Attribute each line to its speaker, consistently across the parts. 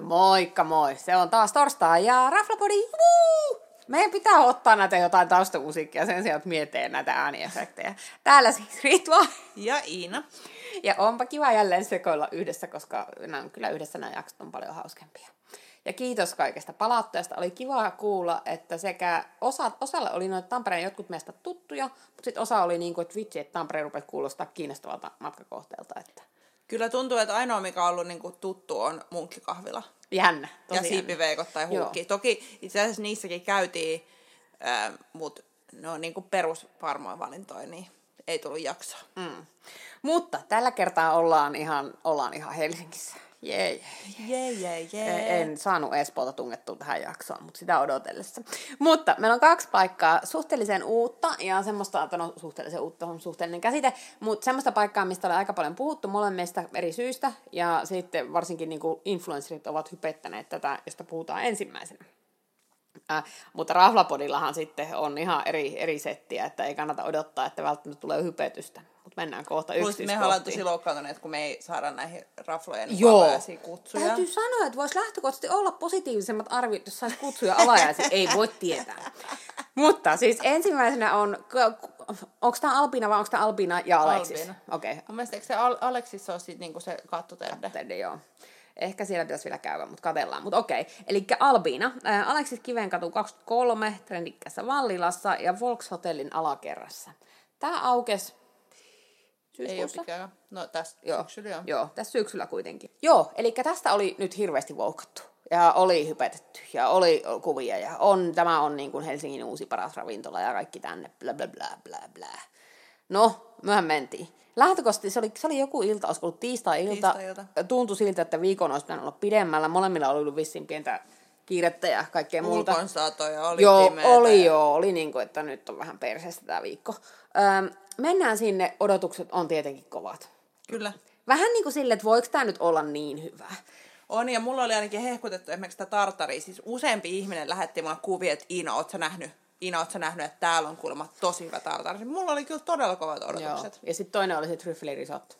Speaker 1: Moikka moi, se on taas torstai ja Raflapodi, juu! Meidän pitää ottaa näitä jotain taustamusiikkia sen sijaan, että miettii näitä ääniefektejä. Täällä siis Ritva.
Speaker 2: Ja Iina.
Speaker 1: Ja onpa kiva jälleen sekoilla yhdessä, koska nämä, kyllä yhdessä nämä jaksot on paljon hauskempia. Ja kiitos kaikesta palautteesta. Oli kiva kuulla, että sekä osa, osalle oli noita Tampereen jotkut meistä tuttuja, mutta sitten osa oli niin kuin, että vitsi, että Tampere rupesi kuulostaa kiinnostavalta matkakohteelta. Että...
Speaker 2: Kyllä tuntuu, että ainoa mikä on ollut niin kuin tuttu on munkkikahvila.
Speaker 1: Jännä.
Speaker 2: Ja siipiveikot tai huukki. Joo. Toki itse asiassa niissäkin käytiin, äh, mutta ne on niin kuin perus valintoja, niin ei tullut jaksoa.
Speaker 1: Mm. Mutta tällä kertaa ollaan ihan, ollaan ihan Helsingissä. Jee,
Speaker 2: jee, jee, jee.
Speaker 1: En saanut Espoota tungettua tähän jaksoon, mutta sitä odotellessa. Mutta meillä on kaksi paikkaa, suhteellisen uutta ja semmoista, että no suhteellisen uutta on suhteellinen käsite, mutta semmoista paikkaa, mistä on aika paljon puhuttu molemmista eri syistä ja sitten varsinkin niin influencerit ovat hypettäneet tätä, josta puhutaan ensimmäisenä. Äh, mutta Raflapodillahan sitten on ihan eri, eri settiä, että ei kannata odottaa, että välttämättä tulee hypetystä. Mutta mennään kohta yksityiskohtiin.
Speaker 2: Me ollaan tosi loukkaantuneet, kun me ei saada näihin raflojen niin Joo. kutsuja.
Speaker 1: Täytyy sanoa, että voisi lähtökohtaisesti olla positiivisemmat arviot, jos saisi kutsuja alajaisia. ei voi tietää. Mutta siis ensimmäisenä on, onko tämä Alpina vai onko tämä Albina ja Aleksis?
Speaker 2: Albina. Okei. Okay. Mun mielestä se Al- Aleksis on sitten niinku se kattoterde?
Speaker 1: Kattoterde, joo. Ehkä siellä pitäisi vielä käydä, mutta katellaan. Mutta okei, eli Albiina, ää, Aleksis Kivenkatu 23, trendikkässä Vallilassa ja Volkshotellin alakerrassa. Tämä aukesi
Speaker 2: syyskuussa. Ei ole. No tässä joo. syksyllä joo.
Speaker 1: Joo, tässä syksyllä kuitenkin. Joo, eli tästä oli nyt hirveästi voukattu. Ja oli hypetetty ja oli kuvia ja on, tämä on niin kuin Helsingin uusi paras ravintola ja kaikki tänne, bla bla bla bla bla. No, myöhän mentiin. Lähtökohtaisesti se oli, se oli joku ilta, olisiko ollut tiistai-ilta. tiistai-ilta. Tuntui siltä, että viikon olisi pitänyt olla pidemmällä. Molemmilla oli ollut vissiin pientä kiirettä ja kaikkea muuta.
Speaker 2: Ulkonsaatoja oli
Speaker 1: Joo, oli joo. Oli niin kuin, että nyt on vähän perseestä tämä viikko. Öö, mennään sinne, odotukset on tietenkin kovat.
Speaker 2: Kyllä.
Speaker 1: Vähän niin kuin sille, että voiko tämä nyt olla niin hyvä.
Speaker 2: On, ja mulla oli ainakin hehkutettu esimerkiksi sitä tartaria. Siis useampi ihminen lähetti mulle kuvia, että Iina, ootko nähnyt Iina, ootko nähnyt, että täällä on kuulemma tosi hyvä tartari. Mulla oli kyllä todella kovat odotukset.
Speaker 1: Joo. Ja sitten toinen oli se tryffelirisotto.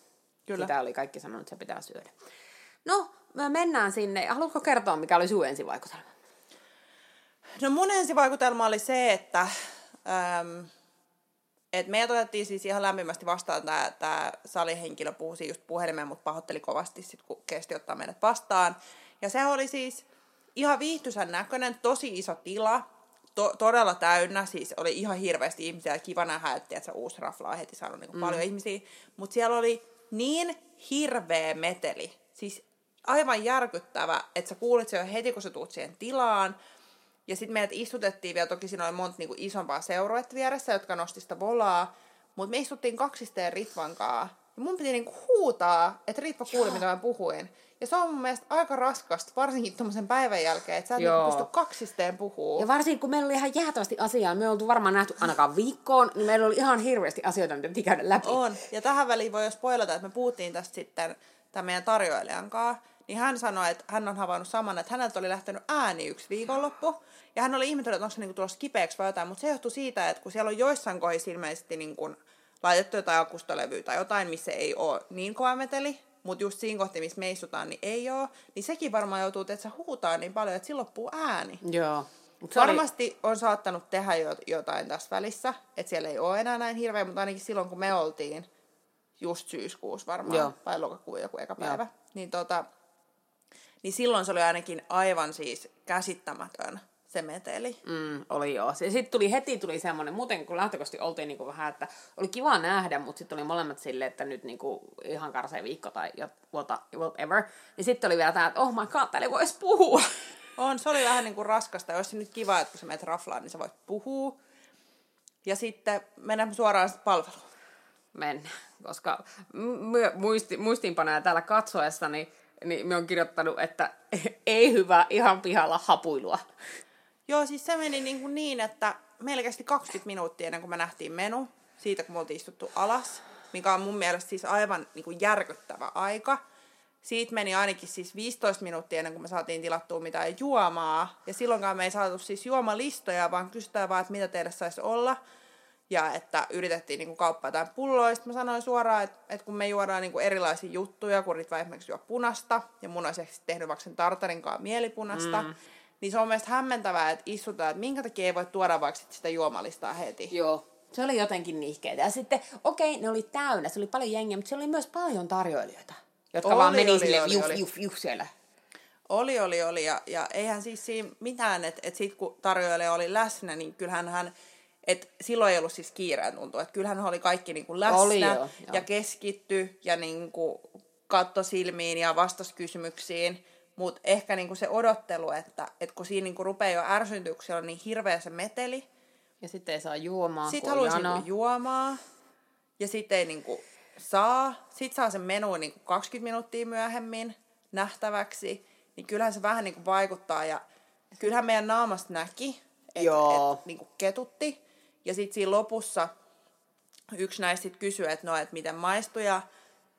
Speaker 1: Kyllä. Sitä oli kaikki sanonut, että se pitää syödä. No, me mennään sinne. Haluatko kertoa, mikä oli sun ensivaikutelma?
Speaker 2: No mun ensivaikutelma oli se, että äm, et meidät otettiin siis ihan lämpimästi vastaan, tämä tää salihenkilö puhui just puhelimeen, mutta pahoitteli kovasti sit, kun kesti ottaa meidät vastaan. Ja se oli siis ihan viihtyisän näköinen, tosi iso tila, to, todella täynnä, siis oli ihan hirveästi ihmisiä, kiva nähdä, että tiedätkö, uusi rafla on heti saanut niin mm. paljon ihmisiä, mutta siellä oli niin hirveä meteli, siis aivan järkyttävä, että sä kuulit se jo heti, kun sä tuut siihen tilaan, ja sitten meidät istutettiin vielä, toki siinä oli monta niinku isompaa seuruetta vieressä, jotka nosti sitä volaa, mutta me istuttiin kaksisteen Ritvankaa, ja mun piti niinku huutaa, että Ritva kuuli, mitä mä puhuin. Ja se on mun mielestä aika raskasta, varsinkin tuommoisen päivän jälkeen, että sä et niinku pysty kaksisteen puhua.
Speaker 1: Ja varsinkin kun meillä oli ihan jäätävästi asiaa, me oltu varmaan nähty ainakaan viikkoon, niin meillä oli ihan hirveästi asioita, mitä piti käydä läpi.
Speaker 2: On, ja tähän väliin voi jo spoilata, että me puhuttiin tästä sitten tämän meidän tarjoilijan kanssa, niin hän sanoi, että hän on havainnut saman, että häneltä oli lähtenyt ääni yksi viikonloppu, ja hän oli ihmetellyt, että onko se niinku tulossa kipeäksi vai jotain, mutta se johtui siitä, että kun siellä on joissain kohdissa ilmeisesti niinku laitettu jotain akustolevyä tai jotain, missä ei ole niin kova meteli, mutta just siinä kohti, missä me istutaan, niin ei ole, niin sekin varmaan joutuu, että se huutaa niin paljon, että silloin loppuu ääni.
Speaker 1: Joo.
Speaker 2: Mut Varmasti oli... on saattanut tehdä jo, jotain tässä välissä, että siellä ei ole enää näin hirveä, mutta ainakin silloin, kun me oltiin, just syyskuussa varmaan, Joo. vai lokakuun joku eka päivä, Joo. niin, tota, niin silloin se oli ainakin aivan siis käsittämätön se meteli.
Speaker 1: Mm, oli joo. Sitten tuli heti tuli semmoinen, muuten kun lähtökohtaisesti oltiin niinku vähän, että oli kiva nähdä, mutta sitten oli molemmat silleen, että nyt niinku ihan karsee viikko tai whatever. Niin sitten oli vielä tämä, että oh my god, täällä voisi puhua.
Speaker 2: On, se oli vähän niinku raskasta. Olisi nyt kiva, että kun sä menet raflaan, niin sä voit puhua. Ja sitten mennään suoraan palveluun.
Speaker 1: Mennään, koska muisti, muistiinpanoja täällä katsoessa, niin, niin me on kirjoittanut, että ei hyvä ihan pihalla hapuilua.
Speaker 2: Joo, siis se meni niin, kuin niin että kesti 20 minuuttia ennen kuin me nähtiin menu, siitä kun me oltiin istuttu alas, mikä on mun mielestä siis aivan niin kuin järkyttävä aika. Siitä meni ainakin siis 15 minuuttia ennen kuin me saatiin tilattua mitään juomaa. Ja silloinkaan me ei saatu siis juomalistoja, vaan kysytään vaan, että mitä teille saisi olla. ja että yritettiin niinku kauppaa jotain pulloa. Ja mä sanoin suoraan, että, että kun me juodaan niinku erilaisia juttuja, kun Ritva esimerkiksi juo punasta, ja mun olisi tehnyt vaikka sen tartarinkaan mielipunasta, mm. Niin se on mielestäni hämmentävää, että istutaan, että minkä takia ei voi tuoda vaikka sit sitä juomalistaa heti.
Speaker 1: Joo. Se oli jotenkin nihkeitä. Ja sitten, okei, ne oli täynnä, se oli paljon jengiä, mutta siellä oli myös paljon tarjoilijoita, jotka
Speaker 2: Oli,
Speaker 1: vaan meni
Speaker 2: oli,
Speaker 1: sille
Speaker 2: oli,
Speaker 1: juh,
Speaker 2: oli.
Speaker 1: juh, juh siellä.
Speaker 2: Oli, oli, oli. Ja, ja eihän siis siinä mitään, että et sit kun tarjoilija oli läsnä, niin kyllähän hän, että silloin ei ollut siis kiireen tuntua, että kyllähän hän oli kaikki niin kuin läsnä
Speaker 1: Oli joo,
Speaker 2: ja keskitty ja niin kuin katto silmiin ja vastasi kysymyksiin. Mutta ehkä niin kuin se odottelu, että, että kun siinä niin kuin rupeaa jo ärsyntyä, on niin hirveä se meteli,
Speaker 1: Ja sitten ei saa juomaa,
Speaker 2: sitten haluaisi niinku juomaa ja sitten ei niinku saa. Sitten saa sen menu niinku 20 minuuttia myöhemmin nähtäväksi. Niin kyllähän se vähän niinku vaikuttaa ja kyllähän meidän naamasta näki, että et, niinku ketutti. Ja sitten siinä lopussa yksi näistä sit kysyi, että no, et miten maistui ja,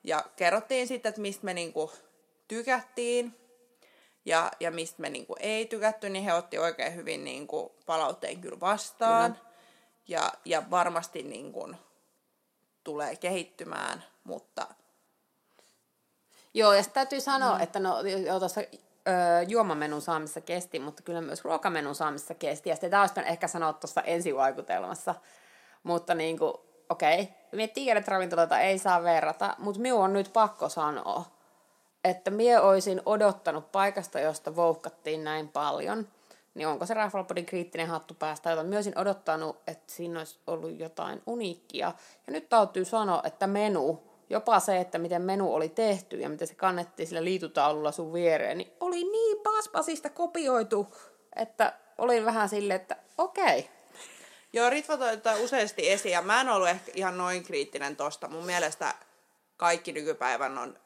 Speaker 2: ja kerrottiin sitten, että mistä me niinku tykättiin ja, ja mistä me niinku ei tykätty, niin he otti oikein hyvin niinku palautteen kyllä vastaan.
Speaker 1: Kyllä.
Speaker 2: Ja, ja varmasti niinku tulee kehittymään, mutta
Speaker 1: Joo, ja täytyy sanoa, mm. että no, jo tuossa öö, juomamenun saamissa kesti, mutta kyllä myös ruokamenun saamissa kesti. Ja sitten tämä olisi ehkä sanoa tuossa ensivaikutelmassa. Mutta niin kuin, okei, okay, me tiedän, että ravintoloita ei saa verrata, mutta minun on nyt pakko sanoa, että minä olisin odottanut paikasta, josta vouhkattiin näin paljon, niin onko se Raffalpodin kriittinen hattu päästä, jota minä olisin odottanut, että siinä olisi ollut jotain uniikkia. Ja nyt täytyy sanoa, että menu, jopa se, että miten menu oli tehty ja miten se kannettiin sillä liitutaululla sun viereen, niin oli niin paspasista kopioitu, että olin vähän silleen, että okei. Okay.
Speaker 2: Joo, Ritva toi useasti esiin, ja mä en ollut ehkä ihan noin kriittinen tosta. Mun mielestä kaikki nykypäivän on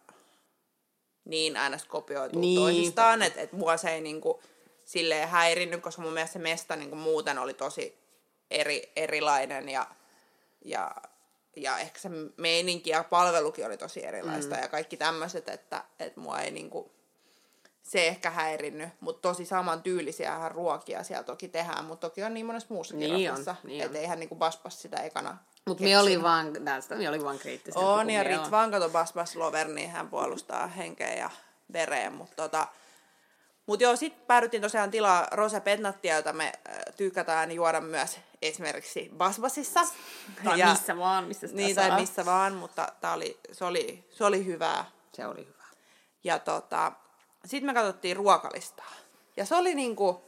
Speaker 2: niin äänestä kopioitu
Speaker 1: Niin.
Speaker 2: toisistaan, että et mua se ei niinku silleen häirinnyt, koska mun mielestä se mesta niinku muuten oli tosi eri, erilainen ja, ja, ja ehkä se meininki ja palvelukin oli tosi erilaista mm. ja kaikki tämmöiset, että, että mua ei niinku, se ehkä häirinnyt, mutta tosi saman tyylisiä ruokia siellä toki tehdään, mutta toki on niin monessa muussakin
Speaker 1: Niin
Speaker 2: raffassa,
Speaker 1: niin
Speaker 2: että eihän niinku baspas sitä ekana
Speaker 1: Mutta minä olin vaan, tästä minä olin vaan kriittinen.
Speaker 2: on, ja Ritvan kato Basbas Lover, niin hän puolustaa henkeä ja vereen, mutta tota, mut joo, sitten päädyttiin tosiaan tilaa Rose Petnattia, jota me äh, tykätään juoda myös esimerkiksi Basbasissa.
Speaker 1: Tai
Speaker 2: ja,
Speaker 1: missä vaan, missä sitä
Speaker 2: Niin,
Speaker 1: saa.
Speaker 2: tai missä vaan, mutta tää oli, se, oli, se oli hyvää.
Speaker 1: Se oli hyvä.
Speaker 2: Ja tota, sitten me katsottiin ruokalistaa. Ja se oli niinku,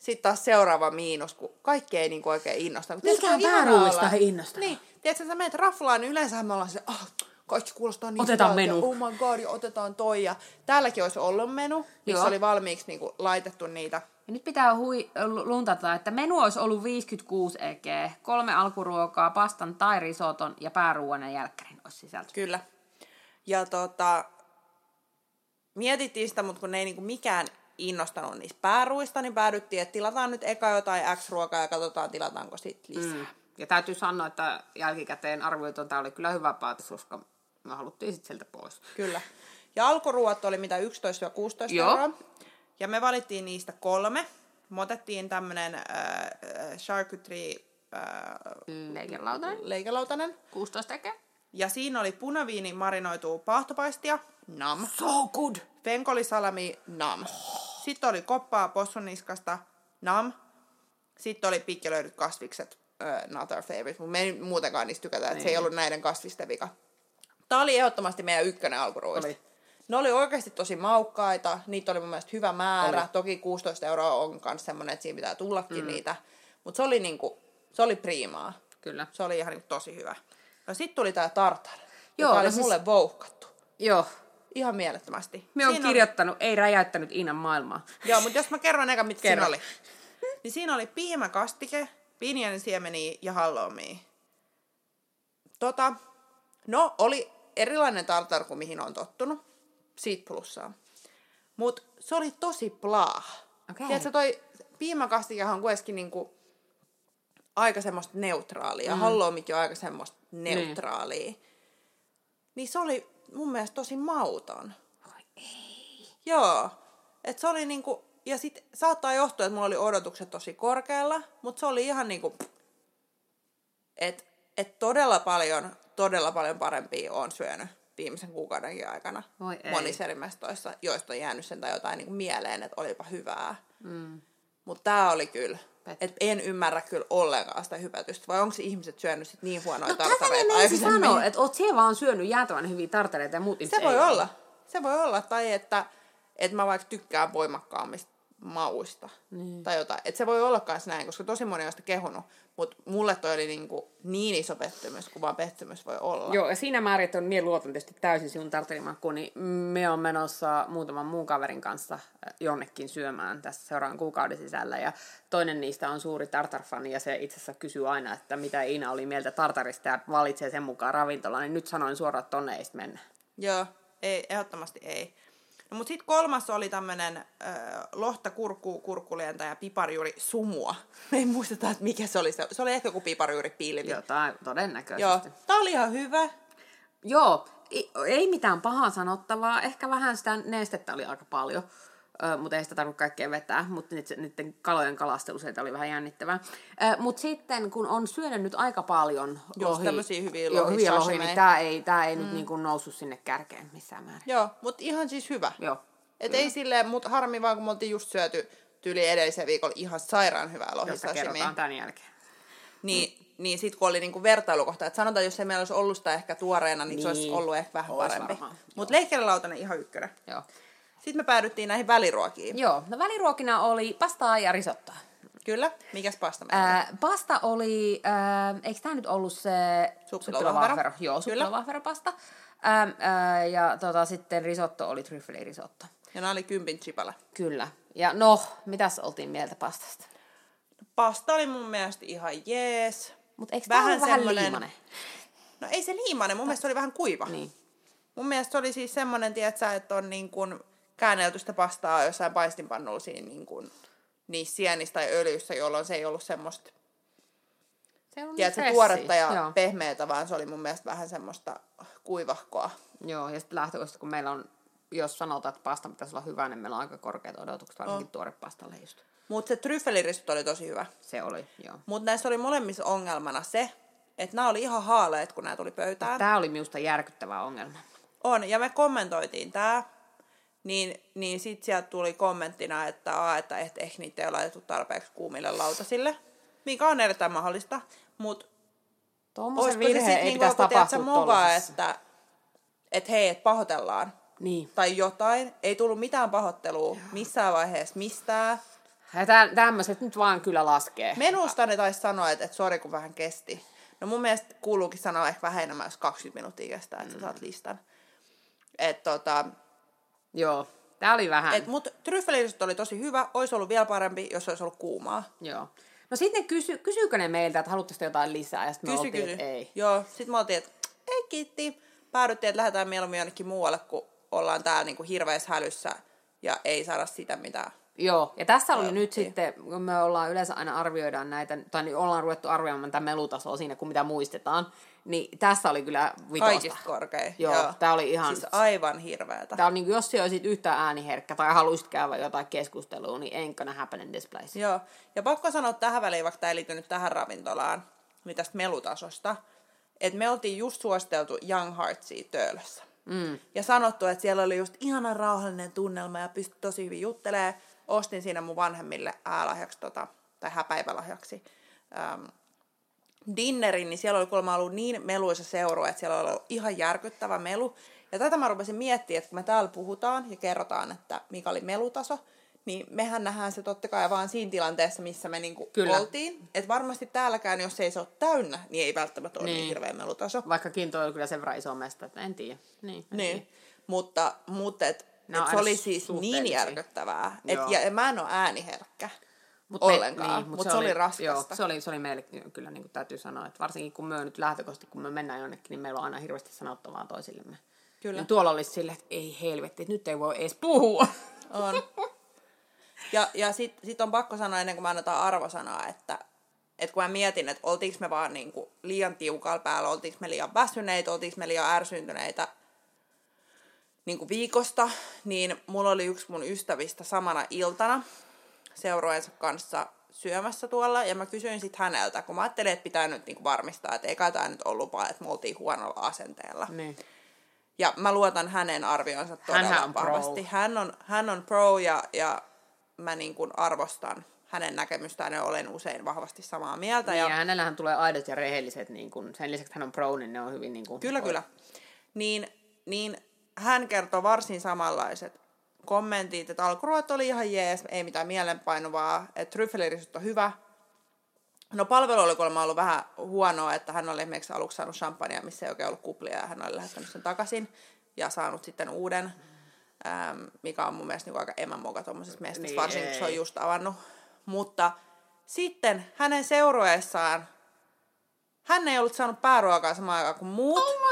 Speaker 2: sitten taas seuraava miinus, kun kaikki ei niinku oikein innostanut.
Speaker 1: Mikä ei
Speaker 2: olla-
Speaker 1: innostanut?
Speaker 2: Niin, tiedätkö, sä menet raflaan, niin yleensä me ollaan se, ah, kaikki kuulostaa niin
Speaker 1: Otetaan
Speaker 2: hyvältä,
Speaker 1: menu.
Speaker 2: Oh my god, ja otetaan toi. Ja täälläkin olisi ollut menu, missä
Speaker 1: Joo.
Speaker 2: oli valmiiksi niinku laitettu niitä.
Speaker 1: Ja nyt pitää hui, luntata, että menu olisi ollut 56 EG, kolme alkuruokaa, pastan tai risoton ja pääruoan ja jälkkärin olisi sisältö.
Speaker 2: Kyllä. Ja tota, mietittiin sitä, mutta kun ei niinku mikään innostanut niistä pääruista, niin päädyttiin, että tilataan nyt eka jotain X-ruokaa ja katsotaan, tilataanko sitten lisää.
Speaker 1: Mm. Ja täytyy sanoa, että jälkikäteen arvioitu tämä oli kyllä hyvä päätös, koska me haluttiin sitten sieltä pois.
Speaker 2: Kyllä. Ja alkuruot oli mitä 11-16
Speaker 1: Joo.
Speaker 2: euroa. Ja me valittiin niistä kolme. Me otettiin tämmönen äh, äh, charcuterie äh,
Speaker 1: Leikelautainen,
Speaker 2: leikelautanen.
Speaker 1: 16 EG.
Speaker 2: Ja siinä oli punaviini marinoitua paahtopaistia, nam.
Speaker 1: So good!
Speaker 2: Fenkolisalami, nam. Sitten oli koppaa possuniskasta, nam. Sitten oli pikkelöidyt kasvikset, uh, not our favorite, mutta me ei muutenkaan niistä tykätä, että se ei
Speaker 1: Niin.
Speaker 2: ollut näiden kasvisten vika. Tämä oli ehdottomasti meidän ykkönen alkuruista.
Speaker 1: Oli.
Speaker 2: Ne oli oikeasti tosi maukkaita, niitä oli mun mielestä hyvä määrä.
Speaker 1: Oli.
Speaker 2: Toki 16 euroa on myös semmoinen, että siinä pitää tullakin mm. niitä. Mutta se oli niinku, se oli priimaa.
Speaker 1: Kyllä.
Speaker 2: Se oli ihan niinku tosi hyvä. No sitten tuli tää tartar,
Speaker 1: Joo,
Speaker 2: joka
Speaker 1: no
Speaker 2: oli
Speaker 1: siis-
Speaker 2: mulle vouhkattu.
Speaker 1: Joo.
Speaker 2: Ihan mielettömästi.
Speaker 1: Me on kirjoittanut, ei räjäyttänyt Iinan maailmaa.
Speaker 2: Joo, mutta jos mä kerron eka, mitä
Speaker 1: Kerro.
Speaker 2: siinä oli. Niin siinä oli piimäkastike, pinjansiemeniä ja halloumia. Tota, no, oli erilainen tartar kuin mihin on tottunut. Siitä plussaa. Mut se oli tosi plaa.
Speaker 1: Okei.
Speaker 2: Tiedätkö, toi piimäkastikehan on kuitenkin niinku aika semmoista neutraalia. Mm. Halloumikin on aika semmoista neutraalia. Niin. niin se oli mun mielestä tosi mauton.
Speaker 1: Oi ei.
Speaker 2: Joo. Et se oli niinku, ja sit saattaa johtua, että mulla oli odotukset tosi korkealla, mutta se oli ihan niinku, että et todella paljon, todella paljon parempia on syönyt viimeisen kuukaudenkin aikana
Speaker 1: Voi ei.
Speaker 2: monissa eri mestoissa, joista on jäänyt sen tai jotain niin kuin mieleen, että olipa hyvää. Mm. Mutta tämä oli kyllä, Että en ymmärrä kyllä ollenkaan sitä hypätystä. Vai onko ihmiset syönyt sit niin huonoja
Speaker 1: No
Speaker 2: tartareita aikaisemmin?
Speaker 1: sanoa, että oot siellä vaan syönyt jäätävän hyviä tartareita ja muut
Speaker 2: Se voi
Speaker 1: ei
Speaker 2: olla. Se voi olla. Tai että, että mä vaikka tykkään voimakkaammista mauista. Niin. Tai jotain. Että se voi olla myös näin, koska tosi moni on sitä kehunut. Mutta mulle toi oli niinku niin iso pettymys, kuin vaan pettymys voi olla.
Speaker 1: Joo, ja siinä määrin, että on, mie luotan tietysti täysin sinun tartarimakkuun, niin me on menossa muutaman muun kaverin kanssa äh, jonnekin syömään tässä seuraavan kuukauden sisällä. Ja toinen niistä on suuri tartarfani, ja se itse asiassa kysyy aina, että mitä Iina oli mieltä tartarista, ja valitsee sen mukaan ravintola. Niin nyt sanoin suoraan, että tonne ei mennä.
Speaker 2: Joo, ei, ehdottomasti ei. No, mutta sitten kolmas oli tämmöinen äh, lohta, kurkku, kurkkulientä ja piparjuuri sumua. Me ei muisteta, että mikä se oli. Se, oli ehkä joku piparjuuri pilvi.
Speaker 1: Jotain todennäköisesti.
Speaker 2: Joo. Tää oli ihan hyvä.
Speaker 1: Joo, ei, ei mitään pahaa sanottavaa. Ehkä vähän sitä nestettä oli aika paljon, ö, mutta ei sitä tarvitse kaikkea vetää. Mutta nyt, niiden kalojen kalastelu sieltä oli vähän jännittävää. Mutta sitten kun on syönyt nyt aika paljon
Speaker 2: Just tämmösiä hyviä
Speaker 1: joo,
Speaker 2: lohi-
Speaker 1: hyviä lohi, niin tämä ei, tää ei mm. nyt niinku noussut sinne kärkeen missään määrin.
Speaker 2: Joo, mutta ihan siis hyvä.
Speaker 1: Joo.
Speaker 2: Et ei silleen, mut harmi vaan, kun me oltiin just syöty tyyli edellisen viikolla ihan sairaan hyvää
Speaker 1: Josta
Speaker 2: lohisashimia.
Speaker 1: kerrotaan tämän jälkeen.
Speaker 2: Niin, niin sit kun oli niinku vertailukohta, että sanotaan, jos se meillä olisi ollut sitä ehkä tuoreena, niin, niin. se olisi
Speaker 1: Niin.
Speaker 2: ollut ehkä vähän
Speaker 1: Ois
Speaker 2: parempi. Mutta leikkelelautanen ihan ykkönen.
Speaker 1: Joo.
Speaker 2: Sitten me päädyttiin näihin väliruokiin.
Speaker 1: Joo, no väliruokina oli pastaa ja risottoa.
Speaker 2: Kyllä. Mikäs pasta meillä?
Speaker 1: Ää, pasta oli, ää, eikö tämä nyt ollut se
Speaker 2: Suppilovahvero.
Speaker 1: Joo, suppilovahveropasta. Ää, ää, ja tota, sitten risotto oli tryffelirisotto.
Speaker 2: Ja nämä oli kympin chipala.
Speaker 1: Kyllä. Ja no, mitäs oltiin mieltä pastasta?
Speaker 2: Pasta oli mun mielestä ihan jees.
Speaker 1: Mutta eikö tämä vähän, vähän
Speaker 2: semmonen-
Speaker 1: liimanen?
Speaker 2: No ei se liimanen, mun mielestä se oli vähän kuiva.
Speaker 1: Niin.
Speaker 2: Mun mielestä se oli siis semmonen, tietsä, että on niin kuin käännelty sitä pastaa jossain paistinpannulla siinä niin kuin niissä sienissä tai öljyssä, jolloin se ei ollut semmoista,
Speaker 1: Se on
Speaker 2: tiedätkö,
Speaker 1: freshiä.
Speaker 2: tuoretta ja
Speaker 1: Joo.
Speaker 2: pehmeätä, vaan se oli mun mielestä vähän semmoista kuivahkoa.
Speaker 1: Joo, ja sitten lähtökohtaisesti, kun meillä on, jos sanotaan, että pasta pitäisi olla hyvä, niin meillä on aika korkeat odotukset, varsinkin oh. tuorepastalle just.
Speaker 2: Mutta se tryffelirisotto oli tosi hyvä.
Speaker 1: Se oli, joo.
Speaker 2: Mutta näissä oli molemmissa ongelmana se, että nämä oli ihan haaleet, kun nämä tuli pöytään.
Speaker 1: Tämä oli minusta järkyttävä ongelma.
Speaker 2: On, ja me kommentoitiin tämä, niin, niin sitten sieltä tuli kommenttina, että, aa, että et, ehkä niitä ei ole laitettu tarpeeksi kuumille lautasille, mikä on erittäin mahdollista, mutta
Speaker 1: Tuommoisen
Speaker 2: se
Speaker 1: virhe
Speaker 2: sitten
Speaker 1: ei
Speaker 2: niinku
Speaker 1: pitäisi tapahtua tuollaisessa.
Speaker 2: että et hei, et pahoitellaan
Speaker 1: Niin.
Speaker 2: tai jotain. Ei tullut mitään pahoittelua missään vaiheessa mistään.
Speaker 1: Ja tä- tämmöiset nyt vaan kyllä laskee.
Speaker 2: Menusta ne taisi sanoa, että, että sori kun vähän kesti. No mun mielestä kuuluukin sanoa ehkä vähän enemmän, jos 20 minuuttia kestää, että sä saat listan. Et, tota,
Speaker 1: Joo, tää oli vähän.
Speaker 2: et, mut tryffelirisotto oli tosi hyvä, olisi ollut vielä parempi, jos olisi ollut kuumaa.
Speaker 1: Joo. No sitten kysy, kysyykö ne meiltä, että haluatteko te jotain lisää? Ja sitten me
Speaker 2: Kysy,
Speaker 1: oltiin,
Speaker 2: kysy.
Speaker 1: että ei.
Speaker 2: Joo, sit me oltiin, että ei kiitti. Päädyttiin, että lähdetään mieluummin jonnekin muualle, kun ollaan täällä niinku hirveässä hälyssä ja ei saada sitä, mitä...
Speaker 1: Joo, ja tässä oli
Speaker 2: Toivottiin.
Speaker 1: nyt sitten, kun me ollaan yleensä aina arvioidaan näitä, tai niin ollaan ruvettu arvioimaan tätä melutasoa siinä, kuin mitä muistetaan, niin tässä oli kyllä vitosta.
Speaker 2: Kaikista korkein.
Speaker 1: Joo, tää oli ihan-
Speaker 2: Siis aivan hirveätä.
Speaker 1: Tämä on niin kuin, jos se olisit yhtään ääniherkkä tai haluaisit käydä jotain keskustelua, niin ain't gonna happen in this place.
Speaker 2: Joo, ja pakko sanoa tähän väliin, vaikka tämä ei liity nyt tähän ravintolaan, niin tästä melutasosta, että me oltiin just suositeltu Young Heartsia Töölössä. Mm. Ja sanottu, että siellä oli just ihana rauhallinen tunnelma ja pystyi tosi hyvin juttelemaan. Ostin siinä mun vanhemmille äälahjaksi tota, tai häpäivälahjaksi ähm, dinnerin, niin siellä oli kuulemma ollut niin meluisa seurue, että siellä oli ollut ihan järkyttävä melu. Ja tätä mä rupesin miettimään, että kun me täällä puhutaan ja kerrotaan, että mikä oli melutaso, niin mehän nähdään se totta kai vaan siinä tilanteessa, missä me niinku
Speaker 1: Kyllä.
Speaker 2: oltiin. Että varmasti täälläkään, jos ei se ole täynnä, niin ei välttämättä ole niin,
Speaker 1: Niin.
Speaker 2: niin hirveä melutaso.
Speaker 1: Vaikkakin toi oli kyllä sen verran iso mesta, että en tiedä. Niin, en
Speaker 2: Niin.
Speaker 1: tiedä.
Speaker 2: Mutta, mutta et,
Speaker 1: On
Speaker 2: se oli siis niin järkyttävää. Et,
Speaker 1: Joo.
Speaker 2: ja, ja mä en ole ääniherkkä.
Speaker 1: Mut
Speaker 2: ollenkaan,
Speaker 1: niin,
Speaker 2: mut se oli raskasta.
Speaker 1: Joo, se oli, se oli meille kyllä niin kuin täytyy sanoa, että varsinkin kun me nyt lähtökohtaisesti, kun me mennään jonnekin, niin meillä on aina hirveästi sanottavaa toisillemme.
Speaker 2: Kyllä.
Speaker 1: Niin tuolla olisi silleen, että ei helvetti, että nyt ei voi edes puhua.
Speaker 2: On. Ja, ja sitten sit on pakko sanoa ennen kuin mä annetaan arvosanaa, että, että kun mä mietin, että oltiinko me vaan niinku liian tiukalla päällä, oltiinko me liian väsyneitä, oltiinko me liian ärsyntyneitä niinku viikosta, niin mulla oli yksi mun ystävistä samana iltana seuroensa kanssa syömässä tuolla, ja mä kysyin sitten häneltä, kun mä ajattelin, että pitää nyt niinku varmistaa, että eikä tämä nyt ollut vaan, että me oltiin huonolla asenteella.
Speaker 1: Niin.
Speaker 2: Ja mä luotan hänen arvionsa todella
Speaker 1: Hänhän on pro.
Speaker 2: vahvasti. Hän on, hän on pro ja, ja mä niin kuin arvostan hänen näkemystään ja olen usein vahvasti samaa mieltä.
Speaker 1: Niin,
Speaker 2: Ja,
Speaker 1: ja hänellähän tulee aidot ja rehelliset, niin kun, sen lisäksi hän on pro, niin ne on hyvin niin kuin,
Speaker 2: kyllä, kyllä. Niin, niin hän kertoo varsin samanlaiset kommentit, että alkuruot oli ihan jees, ei mitään mielenpainuvaa, että tryffelirisut on hyvä. No palvelu oli kuulemma ollut vähän huonoa, että hän oli esimerkiksi aluksi saanut champagnea, missä ei oikein ollut kuplia, ja hän oli lähettänyt sen takaisin ja saanut sitten uuden, äm, mikä on mun mielestä niin aika emämoka tuommoisessa mestassa,
Speaker 1: Niin,
Speaker 2: varsinkin kun se on just avannut. Mutta sitten hänen seurueessaan, hän ei ollut saanut pääruokaa samaan aikaan kuin muut
Speaker 1: Oh!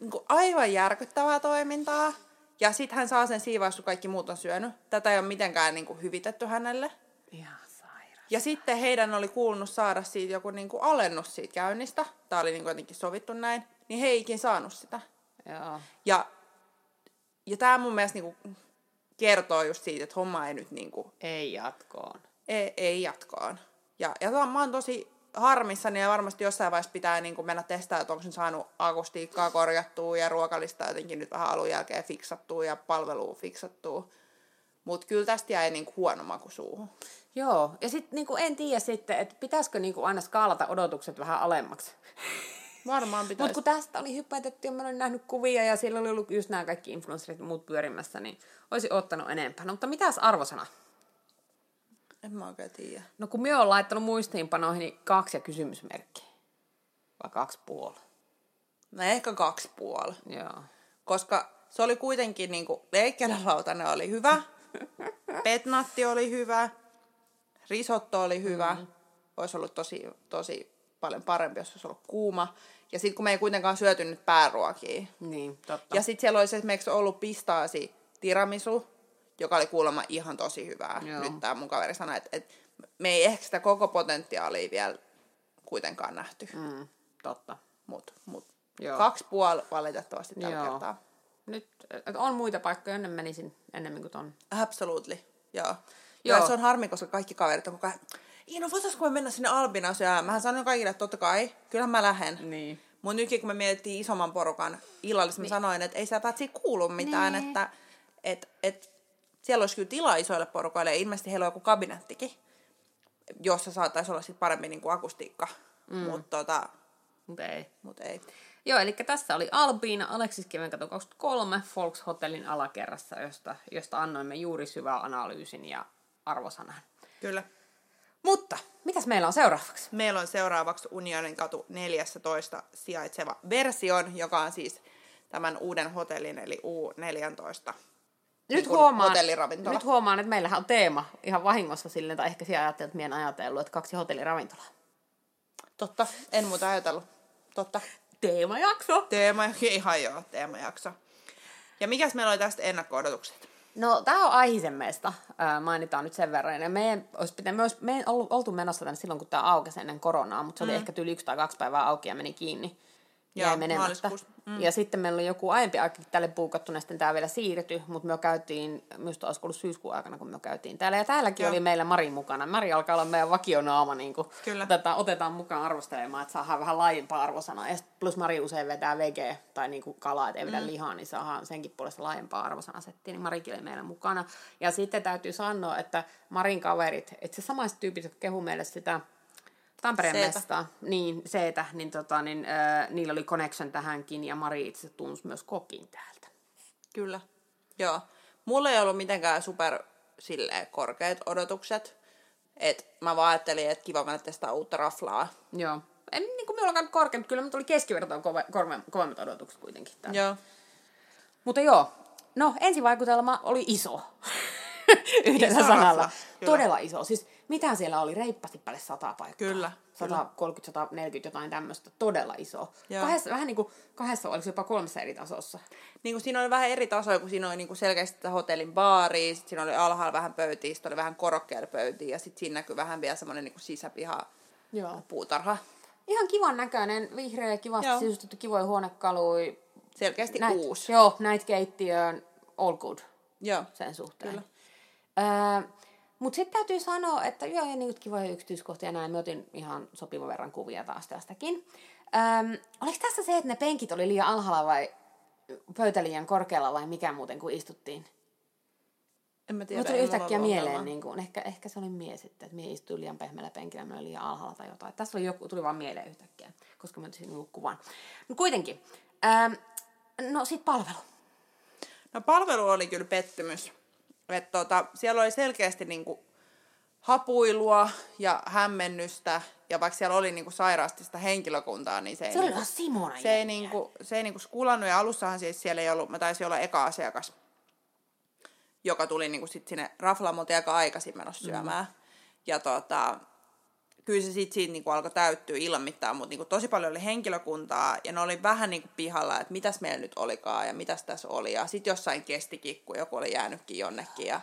Speaker 2: Niin kuin aivan järkyttävää toimintaa. Ja sitten hän saa sen siivaus, kun kaikki muut on syönyt. Tätä ei ole mitenkään niin kuin hyvitetty hänelle.
Speaker 1: Ihan sairas.
Speaker 2: Ja sitten heidän oli kuulunut saada siitä joku niin kuin alennus siitä käynnistä. Tämä oli niin kuin jotenkin sovittu näin. Niin he ei ikin saanut sitä.
Speaker 1: Joo.
Speaker 2: Ja, ja tämä mun mielestä niin kuin kertoo just siitä, että homma ei nyt niin kuin,
Speaker 1: Ei jatkoon.
Speaker 2: ei, ei jatkoon. Ja, ja mä oon tosi harmissani ja varmasti jossain vaiheessa pitää niin kuin mennä testaamaan, että onko se saanut akustiikkaa korjattua ja ruokalista jotenkin nyt vähän alun jälkeen fiksattua ja palvelua fiksattua. Mutta kyllä tästä jäi niin kuin huono maku suuhun.
Speaker 1: Joo, ja sitten niinku, en tiedä sitten, että pitäisikö niinku aina skaalata odotukset vähän alemmaksi.
Speaker 2: Varmaan
Speaker 1: Mutta
Speaker 2: pitäisi.
Speaker 1: kun tästä oli hypätetty ja mä olin nähnyt kuvia ja siellä oli ollut just nämä kaikki influencerit ja muut pyörimässä, niin olisi ottanut enempää. No, mutta mitäs arvosana?
Speaker 2: En mä oikein tiedä.
Speaker 1: No kun minä olen laittanut muistiinpanoihin niin kaksi ja kysymysmerkki. Vai kaksi puoli.
Speaker 2: No ehkä kaksi puoli.
Speaker 1: Joo.
Speaker 2: Koska se oli kuitenkin niin kuin, leikkelälautanen oli hyvä, petnatti oli hyvä, risotto oli hyvä. Mm-hmm. Olisi ollut tosi, tosi paljon parempi, jos olisi ollut kuuma. Ja sitten kun me ei kuitenkaan syöty nyt pääruokia.
Speaker 1: Niin, totta.
Speaker 2: Ja sitten siellä olisi esimerkiksi ollut pistaasi tiramisu, joka oli kuulemma ihan tosi hyvää.
Speaker 1: Joo.
Speaker 2: Nyt tämä mun kaveri sanoi, että, että me ei ehkä sitä koko potentiaalia vielä kuitenkaan nähty. Mm.
Speaker 1: Totta.
Speaker 2: Mut, mut
Speaker 1: Joo.
Speaker 2: kaksi puoli valitettavasti tällä
Speaker 1: Joo.
Speaker 2: kertaa.
Speaker 1: Nyt et on muita paikkoja, jonne menisin ennemmin kuin ton.
Speaker 2: Absolutely, joo.
Speaker 1: Joo.
Speaker 2: Ja se on harmi, koska kaikki kaverit on koko ajan, Iino, voitaisko me mennä sinne Albina syömään? Mähän sanoin kaikille, että totta kai, kyllähän mä lähden.
Speaker 1: Niin.
Speaker 2: Mutta nytkin kun me mietittiin isomman porukan illallista, niin. mä sanoin, että ei sä päätsi kuulu mitään,
Speaker 1: Niin.
Speaker 2: että et, et, siellä olisi kyllä tilaa isoille porukoille ja ilmeisesti heillä on joku kabinettikin, jossa saattaisi olla sit parempi niin kuin akustiikka. Mm. Mutta tota,
Speaker 1: Mutta ei.
Speaker 2: mut ei.
Speaker 1: Joo, eli tässä oli Albiina Aleksis Kivenkato 23 Folks Hotellin alakerrassa, josta, josta annoimme juuri syvää analyysin ja arvosanan.
Speaker 2: Kyllä.
Speaker 1: Mutta, mitäs meillä on seuraavaksi?
Speaker 2: Meillä on seuraavaksi Unionin katu 14 sijaitseva version, joka on siis tämän uuden hotellin, eli U14.
Speaker 1: Nyt
Speaker 2: Niin
Speaker 1: huomaan, nyt huomaan, että meillähän on teema ihan vahingossa silleen, tai ehkä siellä ajattelet, että minä en ajatellut, että kaksi hotelliravintolaa.
Speaker 2: Totta, en muuta ajatellut. Totta.
Speaker 1: Teemajakso!
Speaker 2: Teema, ihan joo, teemajakso. Ja mikäs meillä oli tästä ennakko-odotukset?
Speaker 1: No, tämä on ää, mainitaan nyt sen verran. Ja meidän olisi pitänyt, me olisi, me ei ollut, oltu menossa tänne silloin, kun tämä aukesi ennen koronaa, mutta se oli ehkä yli yksi tai kaksi päivää auki ja meni kiinni. Jäi menemättä. Mm. Ja sitten meillä oli joku aiempi aika tälle puukattu, ja sitten tämä vielä siirtyi, mutta me käytiin, minusta olisiko ollut syyskuun aikana, kun me käytiin täällä. Ja täälläkin
Speaker 2: Joo.
Speaker 1: oli meillä Mari mukana. Mari alkaa olla meidän vakionaama, niin kuin
Speaker 2: Kyllä.
Speaker 1: otetaan, otetaan mukaan arvostelemaan, että saadaan vähän laajempaa arvosanaa. Ja plus Mari usein vetää vege tai niin kuin kalaa, että ei vedä mm. lihaa, niin saadaan senkin puolesta laajempaa arvosanasettia. Niin Marikin oli meillä mukana. Ja sitten täytyy sanoa, että Marin kaverit, että se samaiset tyypit, jotka kehu meille sitä Tampereen
Speaker 2: Seetä.
Speaker 1: mestaa, niin seetä, niin, tota, niin äh, niillä oli connection tähänkin ja Mari itse tunsi myös kokin täältä.
Speaker 2: Kyllä. Joo. Mulla ei ollut mitenkään super silleen, korkeat odotukset. Et mä vaan ajattelin, että kiva mennä testaa uutta raflaa.
Speaker 1: Joo. En niin kuin minulla on korkeampi, kyllä mutta tuli keskivertoon kove, korve, kovemmat odotukset kuitenkin. Täällä.
Speaker 2: Joo.
Speaker 1: Mutta joo, no ensivaikutelma oli iso. Yhdellä
Speaker 2: Iso
Speaker 1: sanalla.
Speaker 2: rafla, kyllä.
Speaker 1: Todella iso. Siis mitä siellä oli? Reippasti päälle sata paikkaa.
Speaker 2: Kyllä,
Speaker 1: 130, 140, jotain tämmöistä. Todella iso.
Speaker 2: Joo.
Speaker 1: Kahdessa, vähän niin kuin kahdessa, oliko jopa kolmessa eri tasossa.
Speaker 2: Niin kuin siinä oli vähän eri tasoja, kun siinä oli niin kuin selkeästi hotellin baaria, sitten siinä oli alhaalla vähän pöytiä, sitten oli vähän korokkeella pöytiä, ja sitten siinä näkyy vähän vielä semmoinen niin kuin sisäpiha
Speaker 1: Joo.
Speaker 2: puutarha.
Speaker 1: Ihan kivan näköinen, vihreä, kivasti
Speaker 2: Joo.
Speaker 1: sisustettu, kivoja huonekalui.
Speaker 2: Selkeästi
Speaker 1: Näit,
Speaker 2: uusi.
Speaker 1: Joo, näitä keittiöön, all good
Speaker 2: Joo.
Speaker 1: sen suhteen.
Speaker 2: Kyllä.
Speaker 1: Öö, Mutta sitten täytyy sanoa, että joo, ja niin kivoja yksityiskohtia näin. Me otin ihan sopivan verran kuvia taas tästäkin. Öm, oliko tässä se, että ne penkit oli liian alhaalla vai pöytä liian korkealla vai mikä muuten, kun istuttiin?
Speaker 2: En mä tiedä.
Speaker 1: Mulla tuli yhtäkkiä mieleen, niin kuin, ehkä, ehkä se oli mies sitten, että mie istuin liian pehmeällä penkillä, mä olin liian alhaalla tai jotain. Tässä oli joku, tuli vaan mieleen yhtäkkiä, koska mä otin sinun kuvan. No kuitenkin. Ähm, no sit palvelu.
Speaker 2: No palvelu oli kyllä pettymys. Et tota, siellä oli selkeästi niinku hapuilua ja hämmennystä. Ja vaikka siellä oli niinku sairaasti sitä henkilökuntaa, niin se ei,
Speaker 1: Se oli
Speaker 2: niinku,
Speaker 1: Simona
Speaker 2: se ei, niinku, se ei niinku skulannut. Ja alussahan siis siellä ei ollut, mä taisin olla eka asiakas, joka tuli niinku sit sinne raflamolta aika aikaisin menossa syömään. Mm. Ja tota, kyllä se sitten siitä niinku alkoi täyttyä ilman mitään, mutta niinku tosi paljon oli henkilökuntaa ja ne oli vähän niinku pihalla, että mitäs meillä nyt olikaan ja mitäs tässä oli. Ja sitten jossain kestikin, kun joku oli jäänytkin jonnekin. Ja...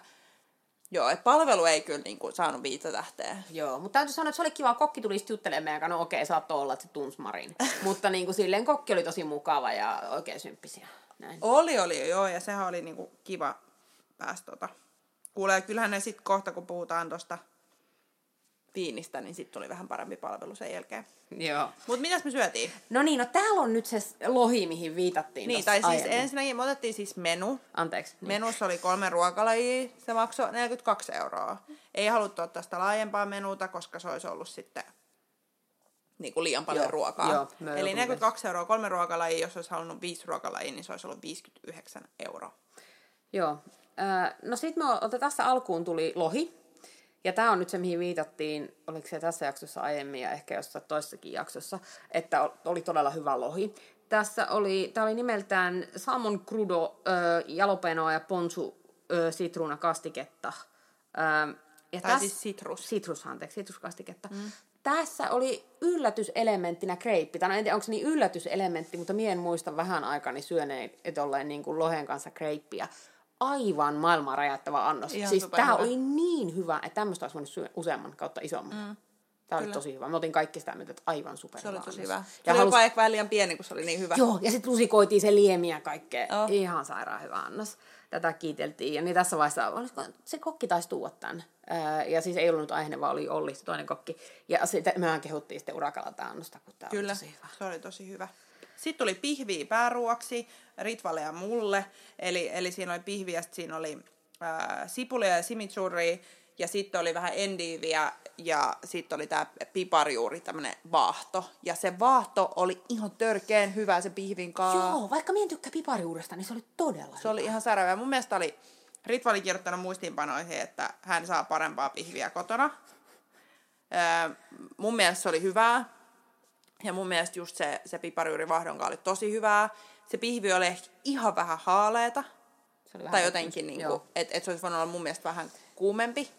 Speaker 2: Joo, että palvelu ei kyllä niinku saanut viittä tähteä.
Speaker 1: Joo, mutta täytyy sanoa, että se oli kiva. Kokki tuli juttelemaan meidän kanssa. No okei, saattoi olla, että se tunsi Marin. mutta niin kuin silleen kokki oli tosi mukava ja oikein symppisiä. Näin.
Speaker 2: Oli, oli, joo, ja sehän oli niinku kiva päästä tota. Kuulee, kyllähän ne sitten kohta, kun puhutaan tuosta viinistä, niin sitten tuli vähän parempi palvelu sen jälkeen.
Speaker 1: Joo.
Speaker 2: Mutta mitäs me syötiin?
Speaker 1: No niin, no täällä on nyt se lohi, mihin viitattiin
Speaker 2: Niin, tai siis
Speaker 1: aiemmin.
Speaker 2: ensinnäkin me otettiin siis menu.
Speaker 1: Anteeksi. Niin.
Speaker 2: Menussa oli kolme ruokalajia, se maksoi 42 euroa. Ei haluttu ottaa sitä laajempaa menuta, koska se olisi ollut sitten niin kuin liian paljon
Speaker 1: Joo,
Speaker 2: ruokaa.
Speaker 1: joo,
Speaker 2: Eli
Speaker 1: joudumme-
Speaker 2: 42 euroa kolme ruokalajia, jos olisi halunnut viisi ruokalajia, niin se olisi ollut 59 euroa.
Speaker 1: Joo. No sitten me otetaan tässä alkuun tuli lohi. Ja tämä on nyt se, mihin viitattiin, oliko se tässä jaksossa aiemmin ja ehkä jossain toisessakin jaksossa, että ol- oli todella hyvä lohi. Tässä oli, tämä oli nimeltään salmon crudo, ö, jalapenoa ja ponsu sitruuna kastiketta. Ja
Speaker 2: Tai
Speaker 1: täs-
Speaker 2: siis sitrus.
Speaker 1: Sitrus, anteeksi, sitruskastiketta. Mm. Tässä oli yllätyselementtinä kreippi. Tai no en tiedä, onko se niin yllätyselementti, mutta mien muista vähän aikani syöneen, että olleen niin kuin lohen kanssa kreippiä. Aivan maailman räjäyttävä annos.
Speaker 2: Ihan
Speaker 1: siis tämä oli niin hyvä, että tämmöistä olisi voinut useamman kautta isomman. Mm. Tämä oli tosi hyvä. Me otin kaikki sitä mieltä, että aivan super
Speaker 2: Se oli tosi hyvä. Se
Speaker 1: Ja
Speaker 2: oli
Speaker 1: halus...
Speaker 2: jopa vähän liian pieni, kun se oli niin hyvä.
Speaker 1: Joo, ja sitten lusikoitiin se liemi ja kaikkea.
Speaker 2: Oh.
Speaker 1: Ihan sairaan hyvä annos. Tätä kiiteltiin. Ja niin tässä vaiheessa, olisiko, se kokki taisi tuoda tämän. Ää, ja siis ei ollut nyt aihe, vaan oli Olli, se toinen kokki. Ja sitten mehän kehuttiin sitten urakalla tätä annosta, kun tämä
Speaker 2: Kyllä,
Speaker 1: oli tosi hyvä.
Speaker 2: se oli tosi hyvä. Sitten tuli pihviä pääruoksi, Ritvalle ja mulle. Eli, eli siinä oli pihviä, sitten siinä oli ää, sipulia ja chimichurri, ja sitten oli vähän endiiviä, ja sitten oli tämä piparjuuri, tämmöinen vaahto. Ja se vaahto oli ihan törkeen hyvä se pihvin kanssa.
Speaker 1: Joo, vaikka minä en tykkää pipariuudesta, niin se oli todella
Speaker 2: Se oli ihan. Ja mun mielestä oli, Ritva oli kirjoittanut muistiinpanoihin, että hän saa parempaa pihviä kotona. Öö, mun mielestä se oli hyvää. Ja mun mielestä just se, se pipariurivahdonka oli tosi hyvää. Se pihvi oli ehkä ihan vähän haaleeta.
Speaker 1: Se oli vähän
Speaker 2: Tai jotenkin, niin
Speaker 1: joo.
Speaker 2: että et se olisi voinut olla mun mielestä vähän kuumempi.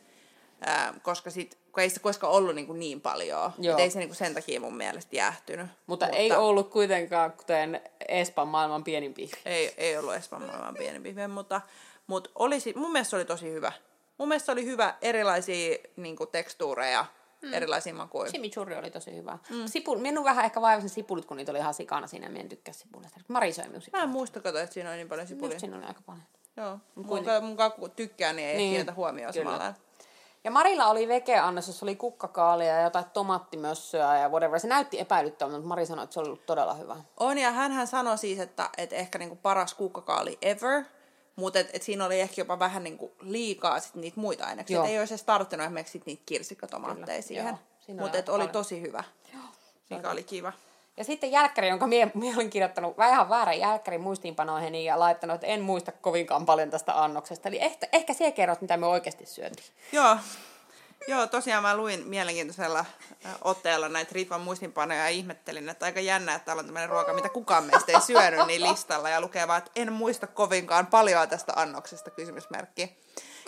Speaker 2: Öö, koska sit, kun ei se koskaan ollut niin, kuin niin paljon.
Speaker 1: Joo.
Speaker 2: Et ei se niin kuin sen takia mun mielestä jäähtynyt.
Speaker 1: Mutta, mutta ei ollut kuitenkaan kuten Espan maailman pienin pihvi.
Speaker 2: Ei, ei ollut Espan maailman pieni pihvi, mutta, mutta olisi, mun mielestä se oli tosi hyvä. Mun mielestä se oli hyvä erilaisia niin kuin, tekstuureja, mm. erilaisia makuja.
Speaker 1: Chimichurri oli tosi hyvä. Mm. Sipul, minun vähän ehkä vaivasin sipulit, kun niitä oli ihan sikana siinä, ja minä en tykkää sipuleista. Mari söi minun
Speaker 2: Mä en muista, kato, että siinä oli niin paljon sipulia.
Speaker 1: Just siinä oli aika paljon.
Speaker 2: Joo, mun, mun kakku tykkää, niin ei niin. Kiinnitä huomioon
Speaker 1: kyllä.
Speaker 2: samalla.
Speaker 1: Ja Marilla oli veke-annos, jossa oli kukkakaalia ja jotain tomattimössöä ja whatever. Se näytti epäilyttävältä, mutta Mari sanoi, että se oli ollut todella hyvä.
Speaker 2: On, ja hän sanoi siis, että, että ehkä niinku paras kukkakaali ever, mutta et, et siinä oli ehkä jopa vähän niinku liikaa sit niitä muita aineksia.
Speaker 1: Joo.
Speaker 2: Et ei olisi edes tarttunut esimerkiksi sit niitä kirsikkatomaatteja siihen.
Speaker 1: joo.
Speaker 2: Mutta oli
Speaker 1: paljon.
Speaker 2: tosi hyvä, mikä oli kiva.
Speaker 1: Ja sitten jälkkäri, jonka mie, mie olin kirjoittanut vähän väärän jälkkärin muistiinpanoihin ja laittanut, että en muista kovinkaan paljon tästä annoksesta. Eli ehkä, ehkä siellä kerrot, mitä me oikeasti syötiin.
Speaker 2: Joo. Joo, tosiaan mä luin mielenkiintoisella äh, otteella näitä Ritvan muistinpanoja ja ihmettelin, että aika jännä, että täällä on tämmöinen ruoka, mitä kukaan meistä ei syönyt niin listalla ja lukee vaan, että en muista kovinkaan paljon tästä annoksesta, kysymysmerkki.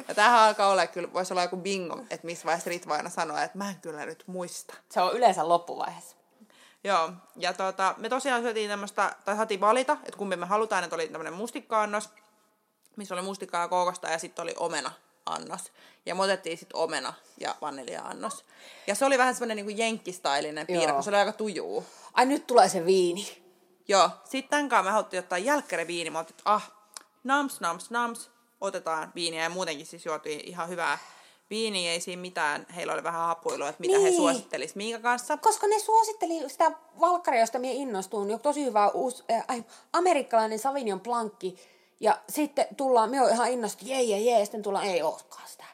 Speaker 2: Ja tämähän alkaa olla, kyllä voisi olla joku bingo, että missä vaiheessa Ritva aina sanoo, että mä en kyllä nyt muista.
Speaker 1: Se on yleensä loppuvaiheessa.
Speaker 2: Joo, ja tota, me tosiaan syötiin tämmöistä, tai saatiin valita, että kumpi me halutaan, että oli tämmöinen mustikka-annos, missä oli mustikkaa ja kookosta, ja sitten oli omena annos. Ja me otettiin sitten omena ja vanilja-annos. Ja se oli vähän semmoinen niinku jenkkistailinen piirre, kun se oli aika tujuu.
Speaker 1: Ai nyt tulee se viini.
Speaker 2: Joo, sitten tämän kanssa me haluttiin ottaa jälkkäriviini. Mä otin, että ah, nams, nams, nams, otetaan viiniä. Ja muutenkin siis juotiin ihan hyvää Viini ei siinä mitään, heillä oli vähän hapuilua, että mitä he
Speaker 1: Niin.
Speaker 2: suosittelis minkä kanssa.
Speaker 1: Koska ne suositteli sitä valkkaria, josta minä innostuin, jo tosi hyvä uusi, äh, ai, amerikkalainen Sauvignon Blancki. Ja sitten tullaan, me on ihan innostunut, jee, jee, jee, ja sitten tullaan, ei olekaan sitä.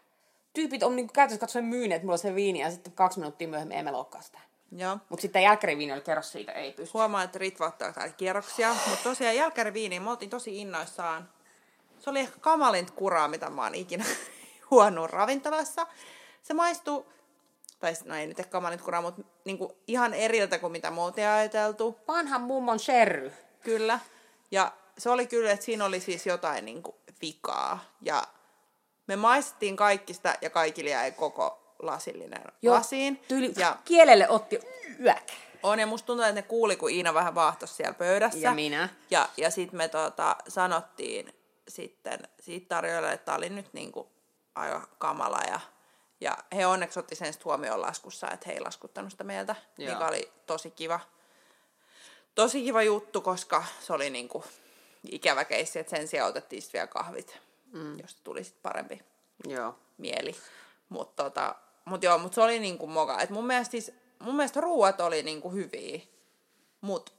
Speaker 1: Tyypit on niin käytännössä katsoen myyneet mulla se viini, ja sitten kaksi minuuttia myöhemmin emme olekaan sitä.
Speaker 2: Joo.
Speaker 1: Mutta sitten jälkkäriviini oli kerros siitä, ei pysty.
Speaker 2: Huomaa, että Ritva ottaa täällä kierroksia, mutta tosiaan jälkäriviiniin me oltiin tosi innoissaan. Se oli ehkä kamalint kuraa, mitä mä oon ikinä huonoa ravintolassa. Se maistuu, tai no ei nyt ehkä kamalint kuraa, mutta niinku ihan eriltä kuin mitä me oltiin ajateltu.
Speaker 1: Vanhan mummon sherry.
Speaker 2: Kyllä. Ja se oli kyllä, että siinä oli siis jotain niinku vikaa. Ja me maistettiin kaikki sitä ja kaikille jäi koko lasillinen lasiin.
Speaker 1: Tyyli,
Speaker 2: Ja
Speaker 1: kielelle otti yäk.
Speaker 2: on, ja musta tuntuu, että ne kuuli, kun Iina vähän vaahtosi siellä pöydässä.
Speaker 1: Ja minä.
Speaker 2: Ja, ja sitten me tota, sanottiin sitten siitä tarjoilijalle, että tämä oli nyt niinku aika kamala. Ja, ja he onneksi otti sen huomioon laskussa, että he ei laskuttanut sitä meiltä,
Speaker 1: Joo.
Speaker 2: mikä oli tosi kiva. Tosi kiva juttu, koska se oli niinku ikävä keissi, että sen sijaan otettiin sitten vielä kahvit, mm. josta tuli sitten parempi
Speaker 1: Joo.
Speaker 2: mieli. Mutta tota, mut joo, mut se oli niinku moka. Et mun mielestä, siis, mun mielestä ruuat oli niinku hyviä, mut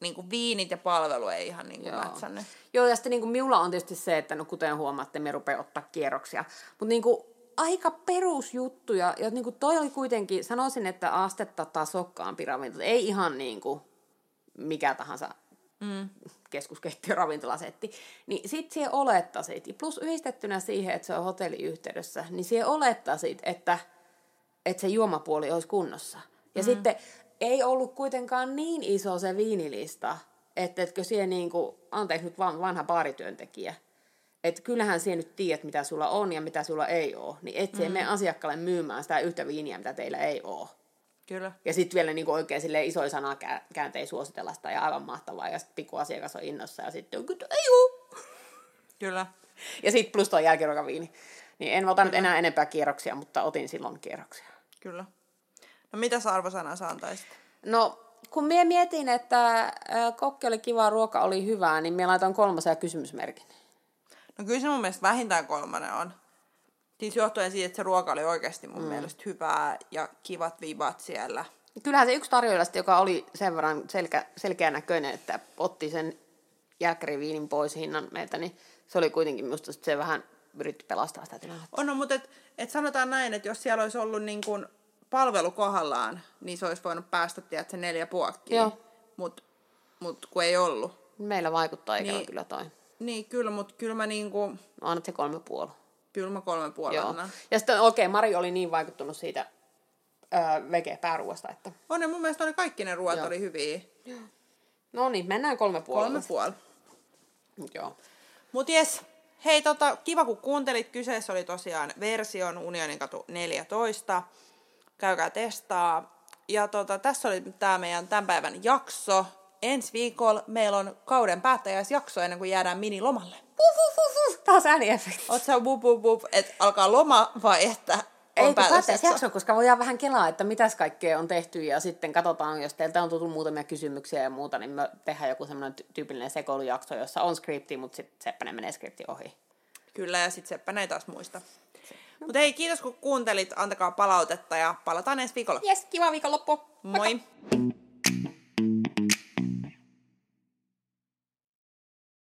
Speaker 2: niinku viinit ja palvelu ei ihan niinku
Speaker 1: Joo.
Speaker 2: mätsännyt.
Speaker 1: Joo, ja sitten niin kuin minulla on tietysti se, että no kuten huomaatte, me rupeaa ottaa kierroksia. Mutta niin kuin aika perusjuttuja, ja niin kuin toi oli kuitenkin, sanoisin, että astetta tasokkaampi ravintola. Ei ihan niin kuin mikä tahansa mm. keskuskeittiöravintolasetti. Niin sit siihen olettaisit, ja plus yhdistettynä siihen, että se on hotelliyhteydessä, niin siihen olettaisit, että, että se juomapuoli olisi kunnossa. Ja mm. sitten ei ollut kuitenkaan niin iso se viinilista, että etkö siihen niin kuin, anteeksi nyt vaan vanha baarityöntekijä, että kyllähän sinä nyt tiedät, mitä sulla on ja mitä sulla ei ole, niin et mm. mene asiakkaalle myymään sitä yhtä viiniä, mitä teillä ei ole.
Speaker 2: Kyllä.
Speaker 1: Ja sitten vielä niin oikein silleen isoja sanakäänteitä suositella sitä ja aivan mahtavaa. Ja sitten pikku asiakas on innossa ja sitten on kyllä.
Speaker 2: Kyllä.
Speaker 1: Ja sitten plus tuo jälkiruokaviini. Niin en ota nyt enää enempää kierroksia, mutta otin silloin kierroksia.
Speaker 2: Kyllä. No mitä sä arvosana sä antaisit?
Speaker 1: No, kun mie mietin, että kokki oli kiva, ruoka oli hyvää, niin mie laitan kolmosen ja kysymysmerkin.
Speaker 2: No kyllä se mun mielestä vähintään kolmannen on. Siis johtuen siitä, että se ruoka oli oikeasti mun mm. mielestä hyvää ja kivat vibat siellä.
Speaker 1: Kyllähän se yksi tarjoilasta, joka oli sen verran selkä, selkeän näköinen, että otti sen jälkkäriviinin pois hinnan meiltä, niin se oli kuitenkin minusta se vähän yritti pelastaa sitä tilannetta.
Speaker 2: On, no, mutta et, et sanotaan näin, että jos siellä olisi ollut niin kuin palvelu kohdallaan, niin se olisi voinut päästä, tiedät, se neljä puokkiin. Mutta mut kun ei ollut.
Speaker 1: Meillä vaikuttaa ikävä
Speaker 2: Niin.
Speaker 1: kyllä toi.
Speaker 2: Niin, kyllä, mutta kyllä mä, niinku,
Speaker 1: annat se kolme puoli.
Speaker 2: Kyllä mä kolmen
Speaker 1: Joo.
Speaker 2: puolella.
Speaker 1: Ja sitten okei, okay, Mari oli niin vaikuttunut siitä öö, vege-pääruoasta, että
Speaker 2: On, ja mun mielestä oli kaikki ne ruoat
Speaker 1: Joo.
Speaker 2: oli hyviä.
Speaker 1: no niin, mennään kolme puolella.
Speaker 2: Kolme puoli.
Speaker 1: Joo.
Speaker 2: Mut jes, hei tota, kiva kun kuuntelit. Kyseessä oli tosiaan version Unionin katu 14. Käykää testaa. Ja tota, tässä oli tämä meidän tämän päivän jakso. Ensi viikolla meillä on kauden päättäjäisjakso ennen kuin jäädään minilomalle.
Speaker 1: Puh, puh, puh. Taas ääniefekti.
Speaker 2: Oot sä bup, bup, bup, että alkaa loma vai että on
Speaker 1: Ei, päättäisi jakso, koska voidaan vähän kelaa, että mitäs kaikkea on tehty ja sitten katsotaan, jos teiltä on tullut muutamia kysymyksiä ja muuta, niin me tehdään joku semmoinen ty- tyypillinen sekoilujakso, jossa on skripti, mutta sitten Seppänen menee skripti ohi.
Speaker 2: Kyllä, ja sit Seppä ei taas muista. Mutta hei, kiitos kun kuuntelit. Antakaa palautetta ja palataan ensi viikolla.
Speaker 1: Jes, kiva viikonloppu.
Speaker 2: Moi!